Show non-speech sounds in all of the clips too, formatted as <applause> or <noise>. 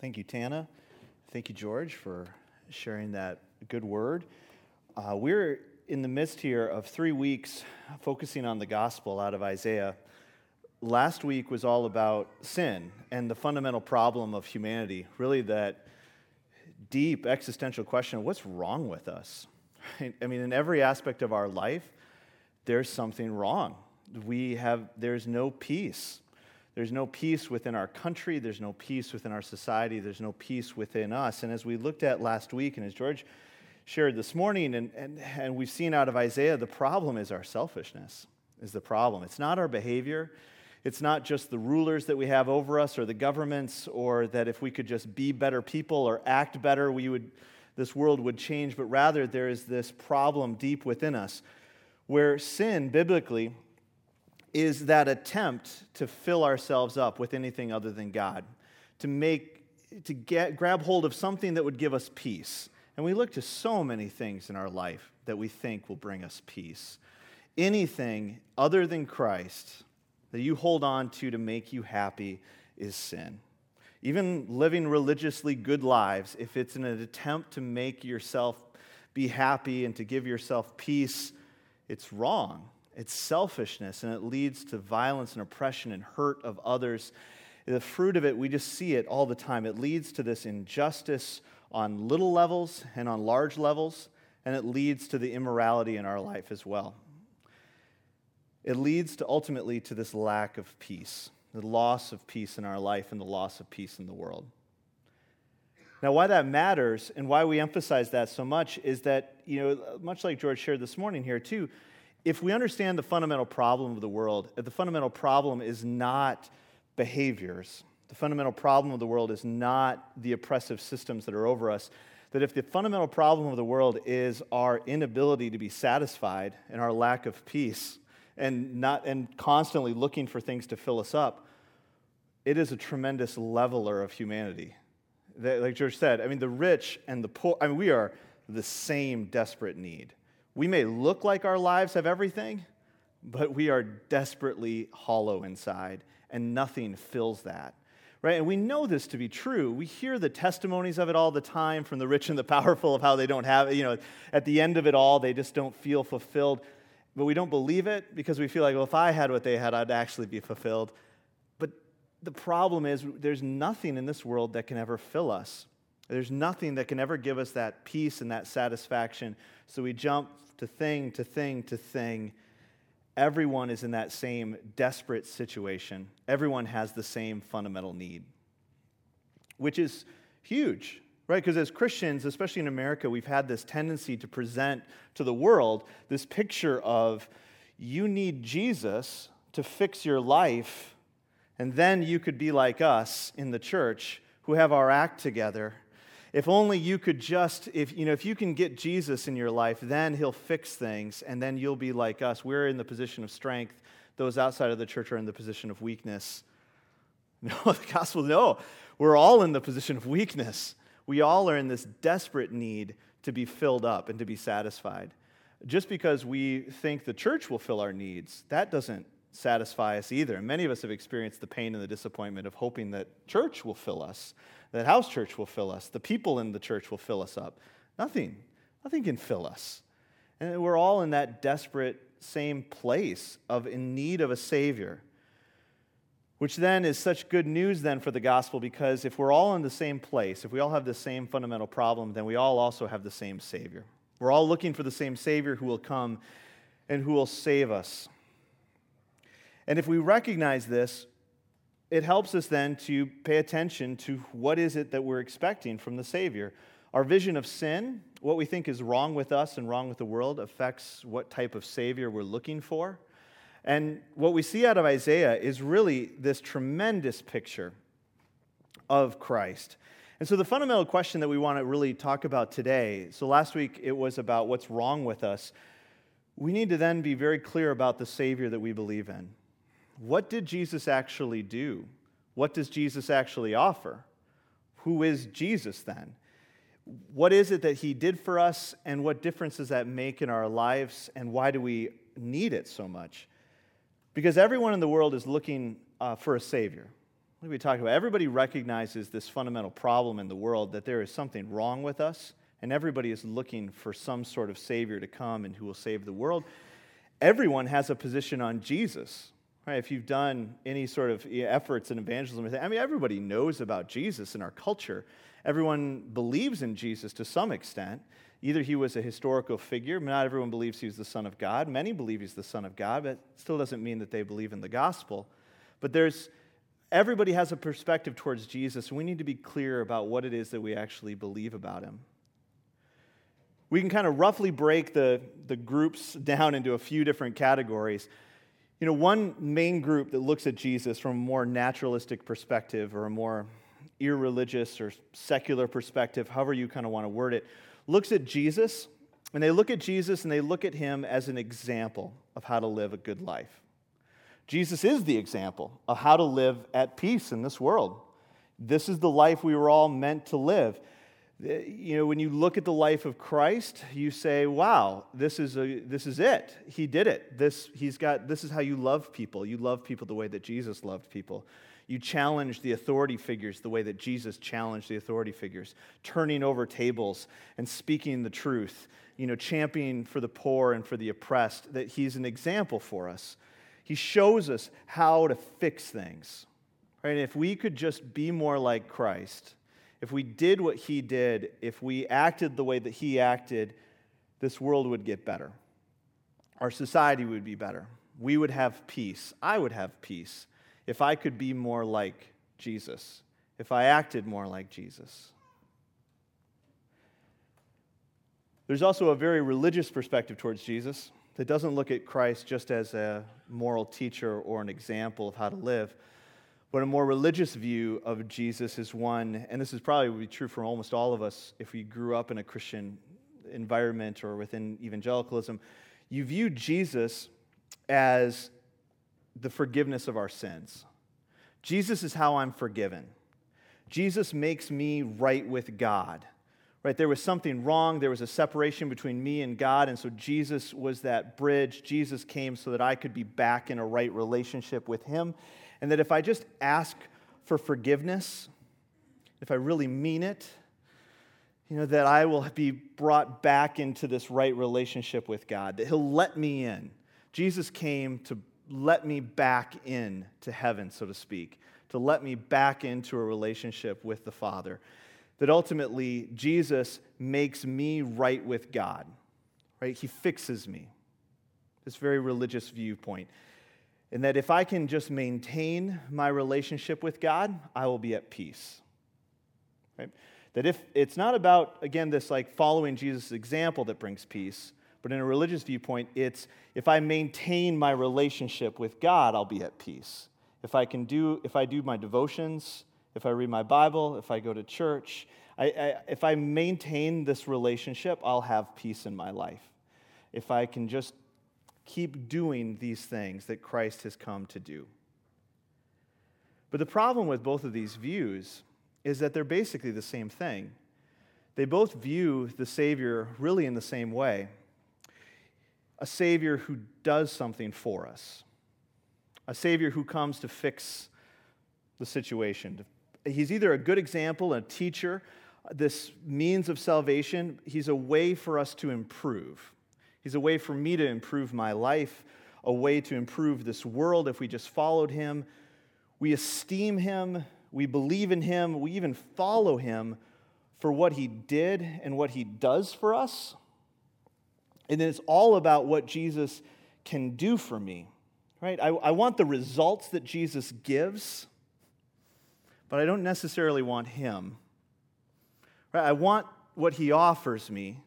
Thank you, Tana. Thank you, George, for sharing that good word. Uh, we're in the midst here of three weeks focusing on the gospel out of Isaiah. Last week was all about sin and the fundamental problem of humanity, really, that deep existential question what's wrong with us? <laughs> I mean, in every aspect of our life, there's something wrong. We have, there's no peace. There's no peace within our country. There's no peace within our society. There's no peace within us. And as we looked at last week, and as George shared this morning, and, and, and we've seen out of Isaiah, the problem is our selfishness, is the problem. It's not our behavior. It's not just the rulers that we have over us or the governments, or that if we could just be better people or act better, we would, this world would change, but rather there is this problem deep within us where sin, biblically, is that attempt to fill ourselves up with anything other than God, to make, to get, grab hold of something that would give us peace. And we look to so many things in our life that we think will bring us peace. Anything other than Christ that you hold on to to make you happy is sin. Even living religiously good lives, if it's in an attempt to make yourself be happy and to give yourself peace, it's wrong. It's selfishness, and it leads to violence and oppression and hurt of others. The fruit of it, we just see it all the time. It leads to this injustice on little levels and on large levels, and it leads to the immorality in our life as well. It leads to ultimately to this lack of peace, the loss of peace in our life and the loss of peace in the world. Now, why that matters and why we emphasize that so much is that, you know, much like George shared this morning here too, if we understand the fundamental problem of the world, the fundamental problem is not behaviors, the fundamental problem of the world is not the oppressive systems that are over us, that if the fundamental problem of the world is our inability to be satisfied and our lack of peace and not and constantly looking for things to fill us up, it is a tremendous leveler of humanity. Like George said, I mean, the rich and the poor, I mean, we are the same desperate need. We may look like our lives have everything, but we are desperately hollow inside, and nothing fills that. Right? And we know this to be true. We hear the testimonies of it all the time from the rich and the powerful of how they don't have it. You know, at the end of it all, they just don't feel fulfilled. But we don't believe it because we feel like, well, if I had what they had, I'd actually be fulfilled. But the problem is, there's nothing in this world that can ever fill us. There's nothing that can ever give us that peace and that satisfaction. So we jump to thing to thing to thing. Everyone is in that same desperate situation. Everyone has the same fundamental need, which is huge, right? Because as Christians, especially in America, we've had this tendency to present to the world this picture of you need Jesus to fix your life, and then you could be like us in the church who have our act together if only you could just, if you know, if you can get Jesus in your life, then he'll fix things, and then you'll be like us. We're in the position of strength. Those outside of the church are in the position of weakness. <laughs> No, the gospel, no. We're all in the position of weakness. We all are in this desperate need to be filled up and to be satisfied. Just because we think the church will fill our needs, that doesn't satisfy us either. And many of us have experienced the pain and the disappointment of hoping that church will fill us that house church will fill us, the people in the church will fill us up. Nothing. Nothing can fill us. And we're all in that desperate same place of in need of a Savior. Which then is such good news then for the gospel because if we're all in the same place, if we all have the same fundamental problem, then we all also have the same Savior. We're all looking for the same Savior who will come and who will save us. And if we recognize this, it helps us then to pay attention to what is it that we're expecting from the Savior. Our vision of sin, what we think is wrong with us and wrong with the world, affects what type of Savior we're looking for. And what we see out of Isaiah is really this tremendous picture of Christ. And so, the fundamental question that we want to really talk about today so, last week it was about what's wrong with us. We need to then be very clear about the Savior that we believe in what did Jesus actually do? What does Jesus actually offer? Who is Jesus then? What is it that he did for us, and what difference does that make in our lives, and why do we need it so much? Because everyone in the world is looking uh, for a Savior. What are we talking about? Everybody recognizes this fundamental problem in the world that there is something wrong with us, and everybody is looking for some sort of Savior to come and who will save the world. Everyone has a position on Jesus. Right? If you've done any sort of efforts in evangelism, I mean, everybody knows about Jesus in our culture. Everyone believes in Jesus to some extent. Either he was a historical figure, not everyone believes he was the Son of God. Many believe he's the Son of God, but still doesn't mean that they believe in the gospel. But there's everybody has a perspective towards Jesus, and we need to be clear about what it is that we actually believe about him. We can kind of roughly break the, the groups <laughs> down into a few different categories. You know, one main group that looks at Jesus from a more naturalistic perspective or a more irreligious or secular perspective, however you kind of want to word it, looks at Jesus, and they look at Jesus and they look at him as an example of how to live a good life. Jesus is the example of how to live at peace in this world. This is the life we were all meant to live. You know, when you look at the life of Christ, you say, wow, this is, a, this is it. He did it. This, he's got, this is how you love people. You love people the way that Jesus loved people. You challenge the authority figures the way that Jesus challenged the authority figures, turning over tables and speaking the truth, you know, championing for the poor and for the oppressed, that he's an example for us. He shows us how to fix things. Right? And if we could just be more like Christ, if we did what he did, if we acted the way that he acted, this world would get better. Our society would be better. We would have peace. I would have peace if I could be more like Jesus, if I acted more like Jesus. There's also a very religious perspective towards Jesus that doesn't look at Christ just as a moral teacher or an example of how to live, but a more religious view of Jesus is one, and this is probably true for almost all of us if we grew up in a Christian environment or within evangelicalism. You view Jesus as the forgiveness of our sins. Jesus is how I'm forgiven. Jesus makes me right with God. Right? There was something wrong. There was a separation between me and God. And so Jesus was that bridge. Jesus came so that I could be back in a right relationship with Him. And that if I just ask for forgiveness, if I really mean it, you know, that I will be brought back into this right relationship with God, that He'll let me in. Jesus came to let me back in to heaven, so to speak, to let me back into a relationship with the Father. That ultimately, Jesus makes me right with God, right? He fixes me. This very religious viewpoint. And that if I can just maintain my relationship with God, I will be at peace. Right? That if it's not about, again, this like following Jesus' example that brings peace, but in a religious viewpoint, it's if I maintain my relationship with God, I'll be at peace. If I can do, if I do my devotions, if I read my Bible, if I go to church, I, I, if I maintain this relationship, I'll have peace in my life. If I can just keep doing these things that Christ has come to do. But the problem with both of these views is that they're basically the same thing. They both view the Savior really in the same way a Savior who does something for us, a Savior who comes to fix the situation. He's either a good example, a teacher, this means of salvation, he's a way for us to improve. He's a way for me to improve my life, a way to improve this world if we just followed him. We esteem him, we believe in him, we even follow him for what he did and what he does for us. And then it's all about what Jesus can do for me, right? I, I want the results that Jesus gives, but I don't necessarily want him. Right? I want what he offers me.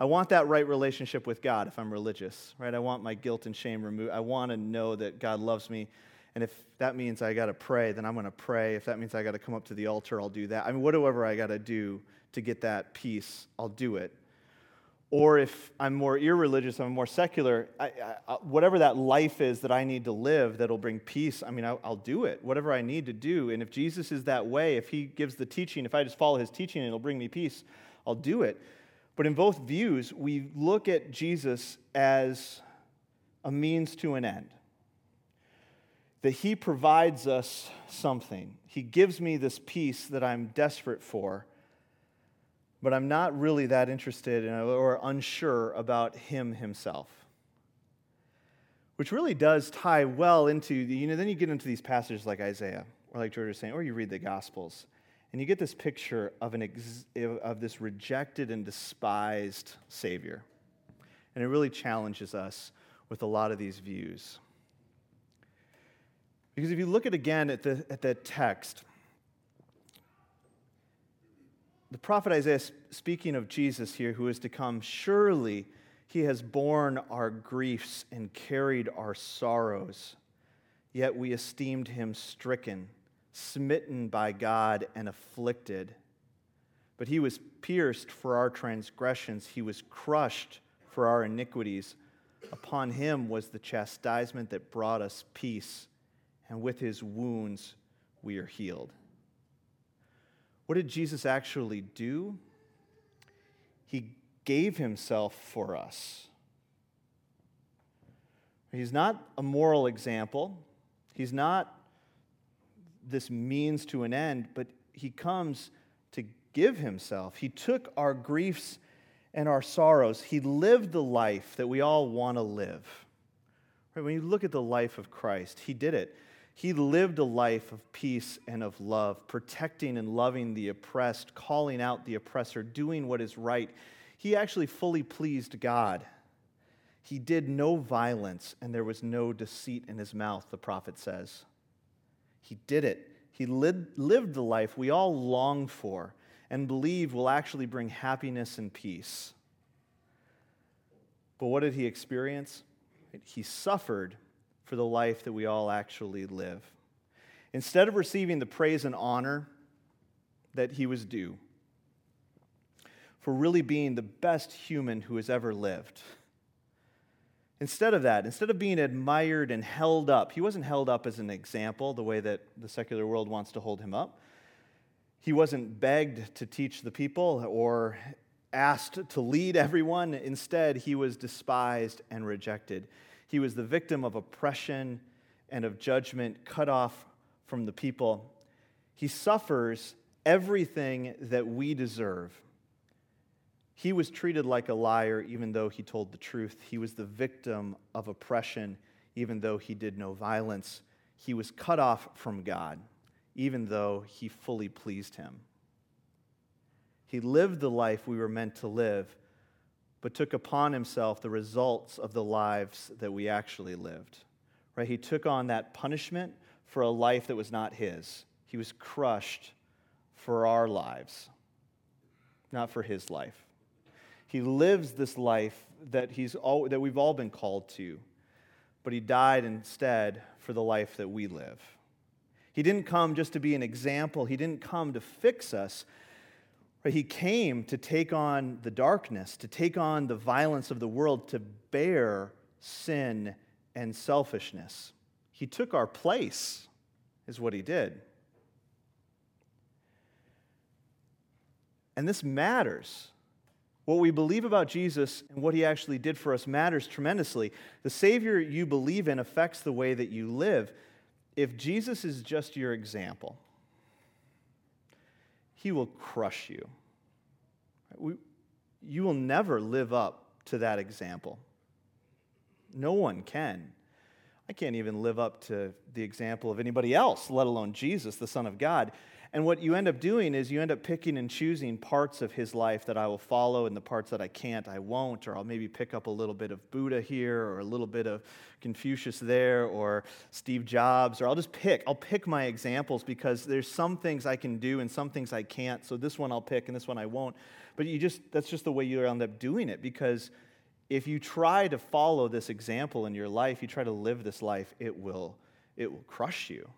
I want that right relationship with God if I'm religious, right? I want my guilt and shame removed. I want to know that God loves me. And if that means I got to pray, then I'm going to pray. If that means I got to come up to the altar, I'll do that. I mean, whatever I got to do to get that peace, I'll do it or if I'm more irreligious, I'm more secular, I, I, whatever that life is that I need to live that'll bring peace, I mean, I'll, I'll, do it, whatever I need to do. And if Jesus is that way, if he gives the teaching, if I just follow his teaching and it'll bring me peace, I'll do it. But in both views, we look at Jesus as a means to an end. That he provides us something, He gives me this peace that I'm desperate for, but I'm not really that interested in, or unsure about Him Himself. Which really does tie well into, the, you know, then you get into these passages like Isaiah, or like George was saying, or you read the Gospels, and you get this picture of, an ex- of this rejected and despised Savior. And it really challenges us with a lot of these views. Because if you look at again at the, at the text, the prophet Isaiah speaking of Jesus here, who is to come, surely he has borne our griefs and carried our sorrows, yet we esteemed him stricken, smitten by God, and afflicted. But he was pierced for our transgressions, he was crushed for our iniquities. Upon him was the chastisement that brought us peace, and with his wounds we are healed. What did Jesus actually do? He gave himself for us. He's not a moral example. He's not this means to an end, but he comes to give himself. He took our griefs and our sorrows. He lived the life that we all want to live. Right? When you look at the life of Christ, he did it. He lived a life of peace and of love, protecting and loving the oppressed, calling out the oppressor, doing what is right. He actually fully pleased God. He did no violence, and there was no deceit in his mouth, the prophet says. He did it. He lived, the life we all long for and believe will actually bring happiness and peace. But what did he experience? He suffered for the life that we all actually live. Instead of receiving the praise and honor that he was due for really being the best human who has ever lived, Instead of that, instead of being admired and held up, he wasn't held up as an example the way that the secular world wants to hold him up. He wasn't begged to teach the people or asked to lead everyone. Instead, he was despised and rejected. He was the victim of oppression and of judgment, cut off from the people. He suffers everything that we deserve. He was treated like a liar even though he told the truth. He was the victim of oppression even though he did no violence. He was cut off from God even though he fully pleased him. He lived the life we were meant to live, but took upon himself the results of the lives that we actually lived. Right? He took on that punishment for a life that was not his. He was crushed for our lives, not for his life. He lives this life that, he's all, that we've all been called to, but he died instead for the life that we live. He didn't come just to be an example, He didn't come to fix us. He came to take on the darkness, to take on the violence of the world, to bear sin and selfishness. He took our place, is what He did. And this matters. What we believe about Jesus and what he actually did for us matters tremendously. The Savior you believe in affects the way that you live if Jesus is just your example, he will crush you. We, you will never live up to that example. No one can. I can't even live up to the example of anybody else, let alone Jesus, the Son of God. And what you end up doing is you end up picking and choosing parts of his life that I will follow, and the parts that I can't, I won't. Or I'll maybe pick up a little bit of Buddha here, or a little bit of Confucius there, or Steve Jobs, or I'll just pick. I'll pick my examples because there's some things I can do and some things I can't. So this one I'll pick and this one I won't. But you just, that's just the way you end up doing it because if you try to follow this example in your life, you try to live this life, it will, it will crush you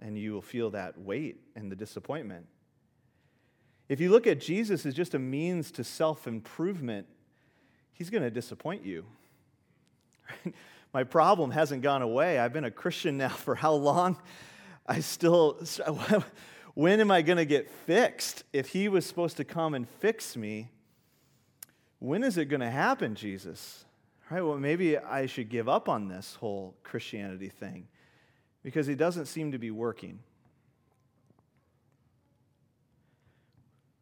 and you will feel that weight and the disappointment. If you look at Jesus as just a means to self improvement, he's going to disappoint you. <laughs> My problem hasn't gone away. I've been a Christian now for how long? I still, <laughs> when am I going to get fixed? If he was supposed to come and fix me, when is it going to happen, Jesus? Right? Well, maybe I should give up on this whole Christianity thing because it doesn't seem to be working.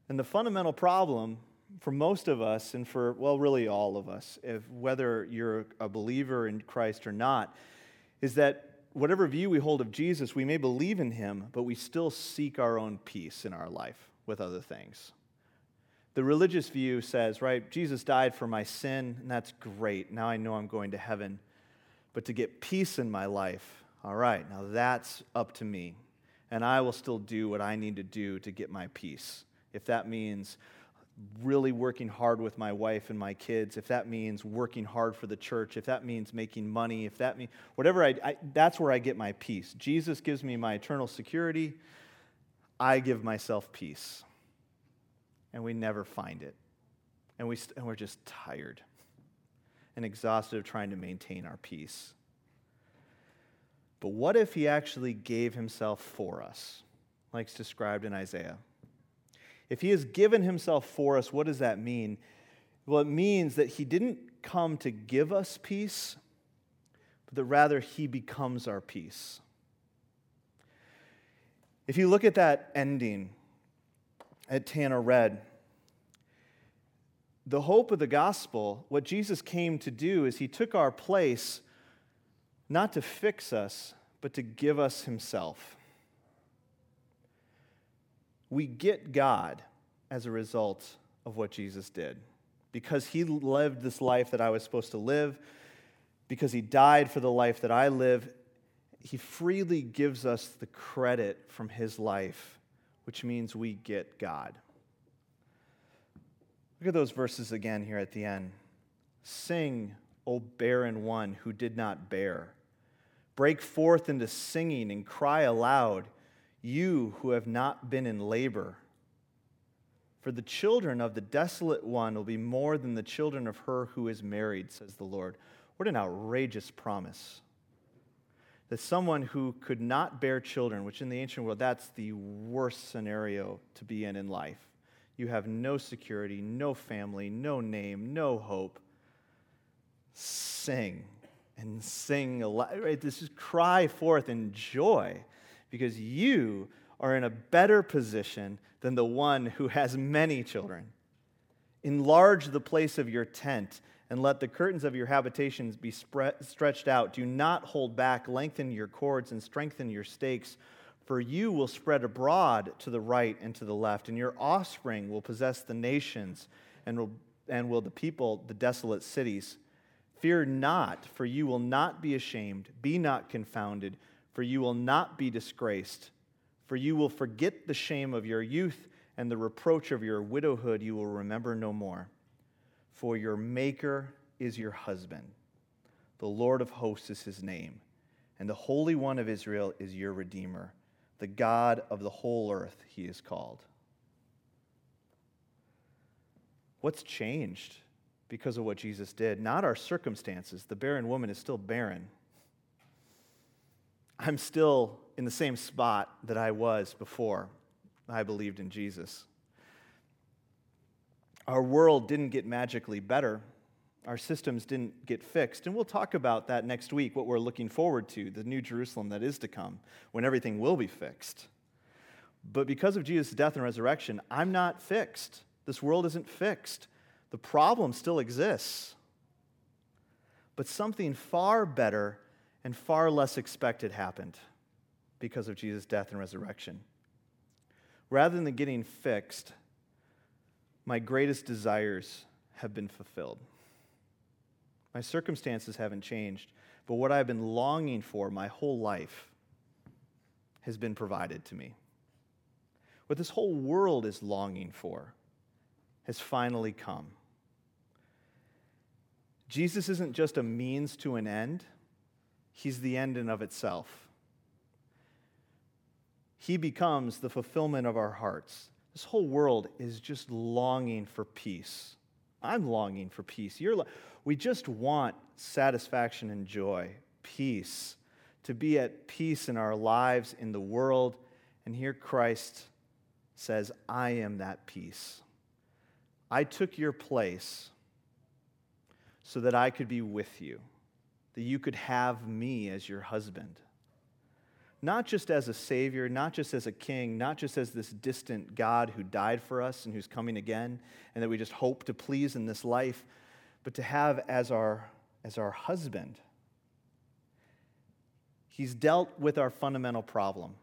And the fundamental problem for most of us, and for, well, really all of us, if, whether you're a believer in Christ or not, is that whatever view we hold of Jesus, we may believe in him, but we still seek our own peace in our life with other things. The religious view says, right, Jesus died for my sin, and that's great. Now I know I'm going to heaven. But to get peace in my life, all right, now that's up to me. And I will still do what I need to do to get my peace. If that means really working hard with my wife and my kids, if that means working hard for the church, if that means making money, if that means whatever, I, I, that's where I get my peace. Jesus gives me my eternal security. I give myself peace. And we never find it. And, we, and we're just tired and exhausted of trying to maintain our peace. But what if he actually gave himself for us, like it's described in Isaiah? If he has given himself for us, what does that mean? Well, it means that he didn't come to give us peace, but that rather he becomes our peace. If you look at that ending at Tanner read, the hope of the gospel, what Jesus came to do is he took our place not to fix us, but to give us himself we get God as a result of what Jesus did. Because he lived this life that I was supposed to live, because he died for the life that I live, he freely gives us the credit from his life, which means we get God. Look at those verses again here at the end. Sing, O barren one who did not bear. Break forth into singing and cry aloud you who have not been in labor. For the children of the desolate one will be more than the children of her who is married, says the Lord. What an outrageous promise. That someone who could not bear children, which in the ancient world, that's the worst scenario to be in in life. You have no security, no family, no name, no hope. Sing and sing. Right? This is cry forth in joy because you are in a better position than the one who has many children. Enlarge the place of your tent and let the curtains of your habitations be spread, stretched out. Do not hold back, lengthen your cords and strengthen your stakes, for you will spread abroad to the right and to the left, and your offspring will possess the nations and will, and will the people the desolate cities. Fear not, for you will not be ashamed. Be not confounded for you will not be disgraced. For you will forget the shame of your youth, and the reproach of your widowhood you will remember no more. For your Maker is your husband. The Lord of hosts is his name, and the Holy One of Israel is your Redeemer. The God of the whole earth he is called. What's changed because of what Jesus did? Not our circumstances. The barren woman is still barren. I'm still in the same spot that I was before I believed in Jesus. Our world didn't get magically better. Our systems didn't get fixed. And we'll talk about that next week, what we're looking forward to, the new Jerusalem that is to come, when everything will be fixed. But because of Jesus' death and resurrection, I'm not fixed. This world isn't fixed. The problem still exists. But something far better and far less expected happened because of Jesus' death and resurrection. Rather than getting fixed, my greatest desires have been fulfilled. My circumstances haven't changed, but what I've been longing for my whole life has been provided to me. What this whole world is longing for has finally come. Jesus isn't just a means to an end He's the end in of itself. He becomes the fulfillment of our hearts. This whole world is just longing for peace. I'm longing for peace. You're, we just want satisfaction and joy, peace, to be at peace in our lives, in the world. And here Christ says, I am that peace. I took your place so that I could be with you that you could have me as your husband, not just as a savior, not just as a king, not just as this distant God who died for us and who's coming again, and that we just hope to please in this life, but to have as our, as our husband. He's dealt with our fundamental problem,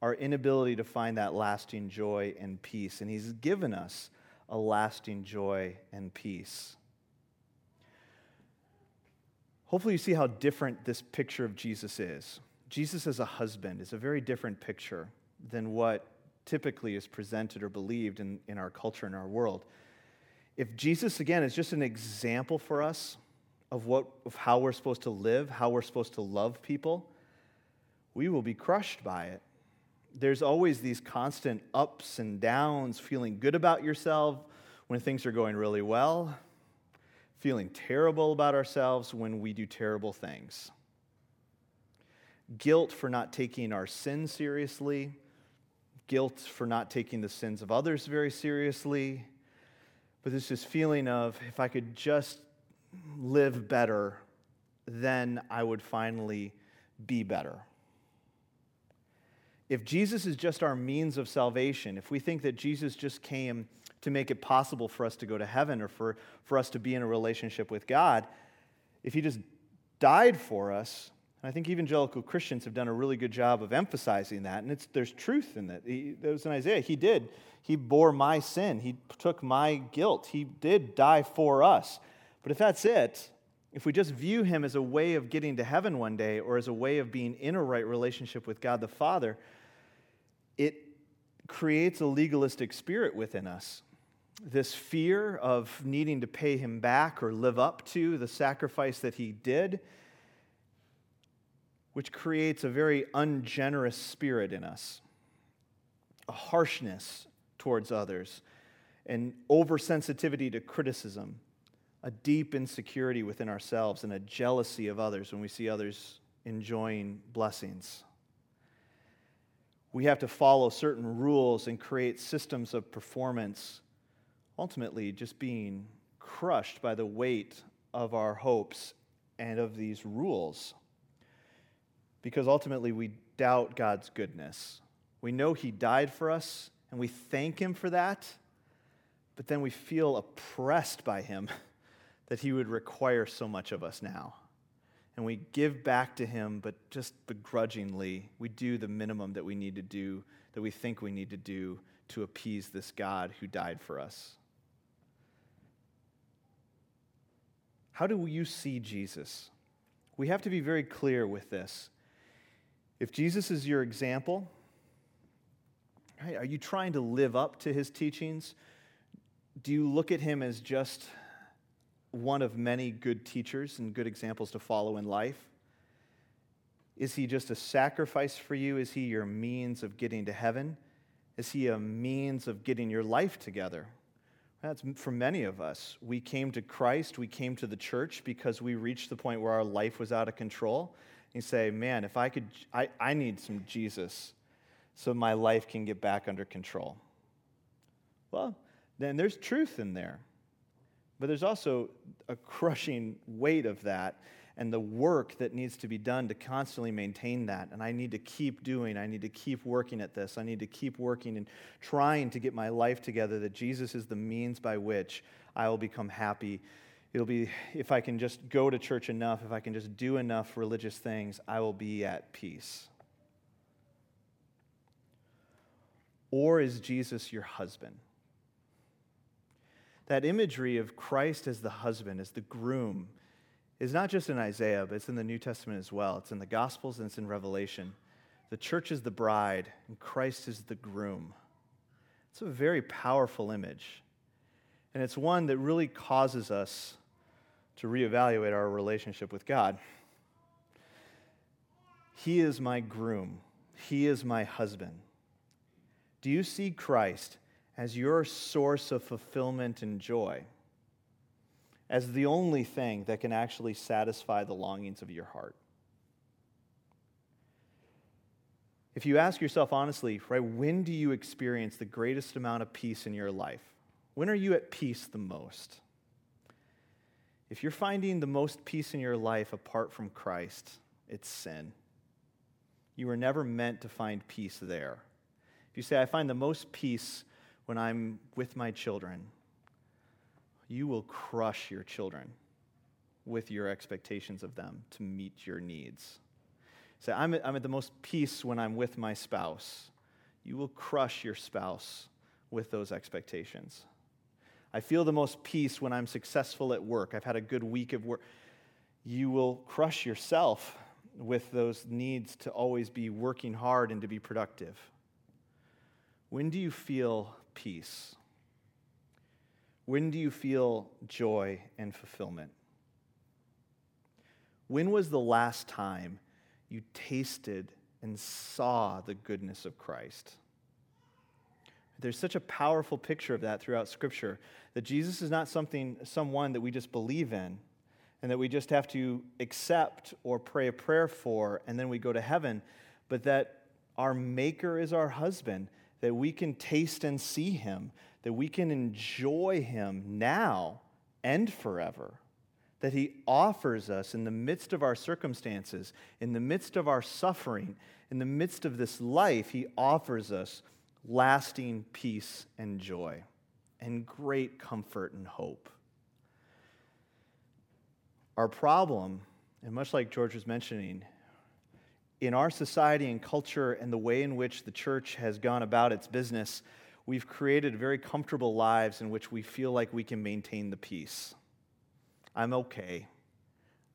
our inability to find that lasting joy and peace, and He's given us a lasting joy and peace. Hopefully, you see how different this picture of Jesus is. Jesus as a husband is a very different picture than what typically is presented or believed in, in our culture and our world. If Jesus, again, is just an example for us of, what, of how we're supposed to live, how we're supposed to love people, we will be crushed by it. There's always these constant ups and downs, feeling good about yourself when things are going really well, feeling terrible about ourselves when we do terrible things guilt for not taking our sin seriously, guilt for not taking the sins of others very seriously. But this this feeling of if I could just live better, then I would finally be better. If Jesus is just our means of salvation, if we think that Jesus just came to make it possible for us to go to heaven or for, for us to be in a relationship with God, if he just died for us, and I think evangelical Christians have done a really good job of emphasizing that. And there's truth in that. He, was in Isaiah. He did. He bore my sin. He took my guilt. He did die for us. But if that's it, if we just view him as a way of getting to heaven one day or as a way of being in a right relationship with God the Father, it creates a legalistic spirit within us. This fear of needing to pay him back or live up to the sacrifice that he did which creates a very ungenerous spirit in us, a harshness towards others, an oversensitivity to criticism, a deep insecurity within ourselves, and a jealousy of others when we see others enjoying blessings. We have to follow certain rules and create systems of performance, ultimately, just being crushed by the weight of our hopes and of these rules because ultimately we doubt God's goodness. We know He died for us, and we thank Him for that, but then we feel oppressed by Him <laughs> that He would require so much of us now. And we give back to Him, but just begrudgingly, we do the minimum that we need to do, that we think we need to do to appease this God who died for us. How do you see Jesus? We have to be very clear with this. If Jesus is your example, right, are you trying to live up to his teachings? Do you look at him as just one of many good teachers and good examples to follow in life? Is he just a sacrifice for you? Is he your means of getting to heaven? Is he a means of getting your life together? That's for many of us. We came to Christ, we came to the church because we reached the point where our life was out of control. You say, man, if I could, I, I need some Jesus so my life can get back under control. Well, then there's truth in there. But there's also a crushing weight of that and the work that needs to be done to constantly maintain that. And I need to keep doing, I need to keep working at this. I need to keep working and trying to get my life together that Jesus is the means by which I will become happy It'll be if I can just go to church enough, if I can just do enough religious things, I will be at peace. Or is Jesus your husband? That imagery of Christ as the husband, as the groom, is not just in Isaiah, but it's in the New Testament as well. It's in the Gospels and it's in Revelation. The church is the bride, and Christ is the groom. It's a very powerful image. And it's one that really causes us to reevaluate our relationship with God. He is my groom, He is my husband. Do you see Christ as your source of fulfillment and joy? As the only thing that can actually satisfy the longings of your heart? If you ask yourself honestly, right, when do you experience the greatest amount of peace in your life? When are you at peace the most? If you're finding the most peace in your life apart from Christ, it's sin. You were never meant to find peace there. If you say, I find the most peace when I'm with my children, you will crush your children with your expectations of them to meet your needs. Say, I'm at, I'm at the most peace when I'm with my spouse. You will crush your spouse with those expectations. I feel the most peace when I'm successful at work. I've had a good week of work. You will crush yourself with those needs to always be working hard and to be productive. When do you feel peace? When do you feel joy and fulfillment? When was the last time you tasted and saw the goodness of Christ? There's such a powerful picture of that throughout Scripture that Jesus is not something, someone that we just believe in and that we just have to accept or pray a prayer for and then we go to heaven, but that our Maker is our husband, that we can taste and see him, that we can enjoy him now and forever that He offers us in the midst of our circumstances, in the midst of our suffering, in the midst of this life, He offers us lasting peace and joy and great comfort and hope. Our problem, and much like George was mentioning, in our society and culture and the way in which the church has gone about its business, we've created very comfortable lives in which we feel like we can maintain the peace. I'm okay.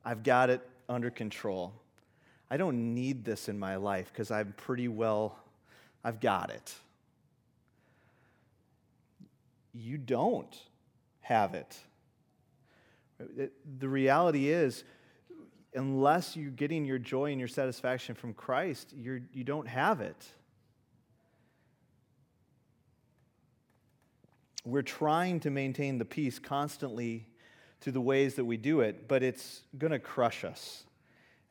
I've got it under control. I don't need this in my life because I'm pretty well, I've got it. You don't have it. The reality is, unless you're getting your joy and your satisfaction from Christ, you're, you don't have it. We're trying to maintain the peace constantly through the ways that we do it, but it's going to crush us.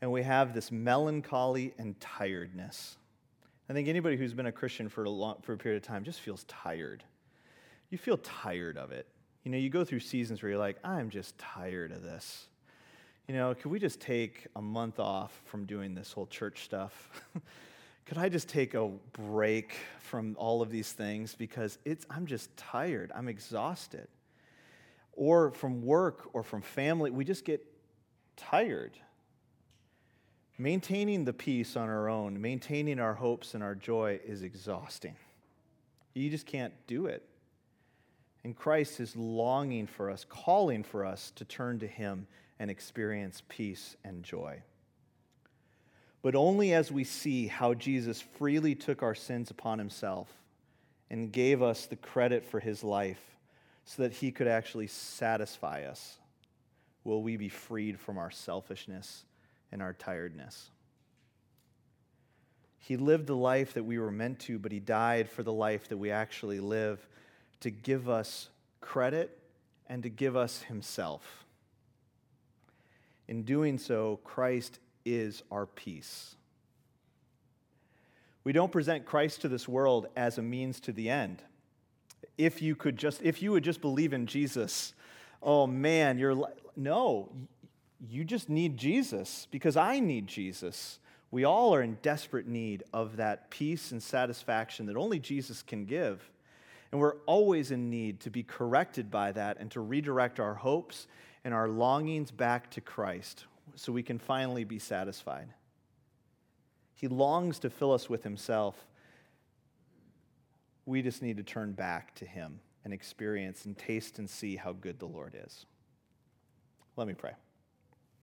And we have this melancholy and tiredness. I think anybody who's been a Christian for a, long, for a period of time just feels tired. You feel tired of it. You know, you go through seasons where you're like, I'm just tired of this. You know, could we just take a month off from doing this whole church stuff? <laughs> could I just take a break from all of these things because it's I'm just tired. I'm exhausted or from work or from family, we just get tired. Maintaining the peace on our own, maintaining our hopes and our joy is exhausting. You just can't do it. And Christ is longing for us, calling for us to turn to Him and experience peace and joy. But only as we see how Jesus freely took our sins upon Himself and gave us the credit for His life so that he could actually satisfy us, will we be freed from our selfishness and our tiredness. He lived the life that we were meant to, but he died for the life that we actually live to give us credit and to give us himself. In doing so, Christ is our peace. We don't present Christ to this world as a means to the end if you could just, if you would just believe in Jesus, oh man, you're, no, you just need Jesus because I need Jesus. We all are in desperate need of that peace and satisfaction that only Jesus can give. And we're always in need to be corrected by that and to redirect our hopes and our longings back to Christ so we can finally be satisfied. He longs to fill us with Himself we just need to turn back to Him and experience and taste and see how good the Lord is. Let me pray.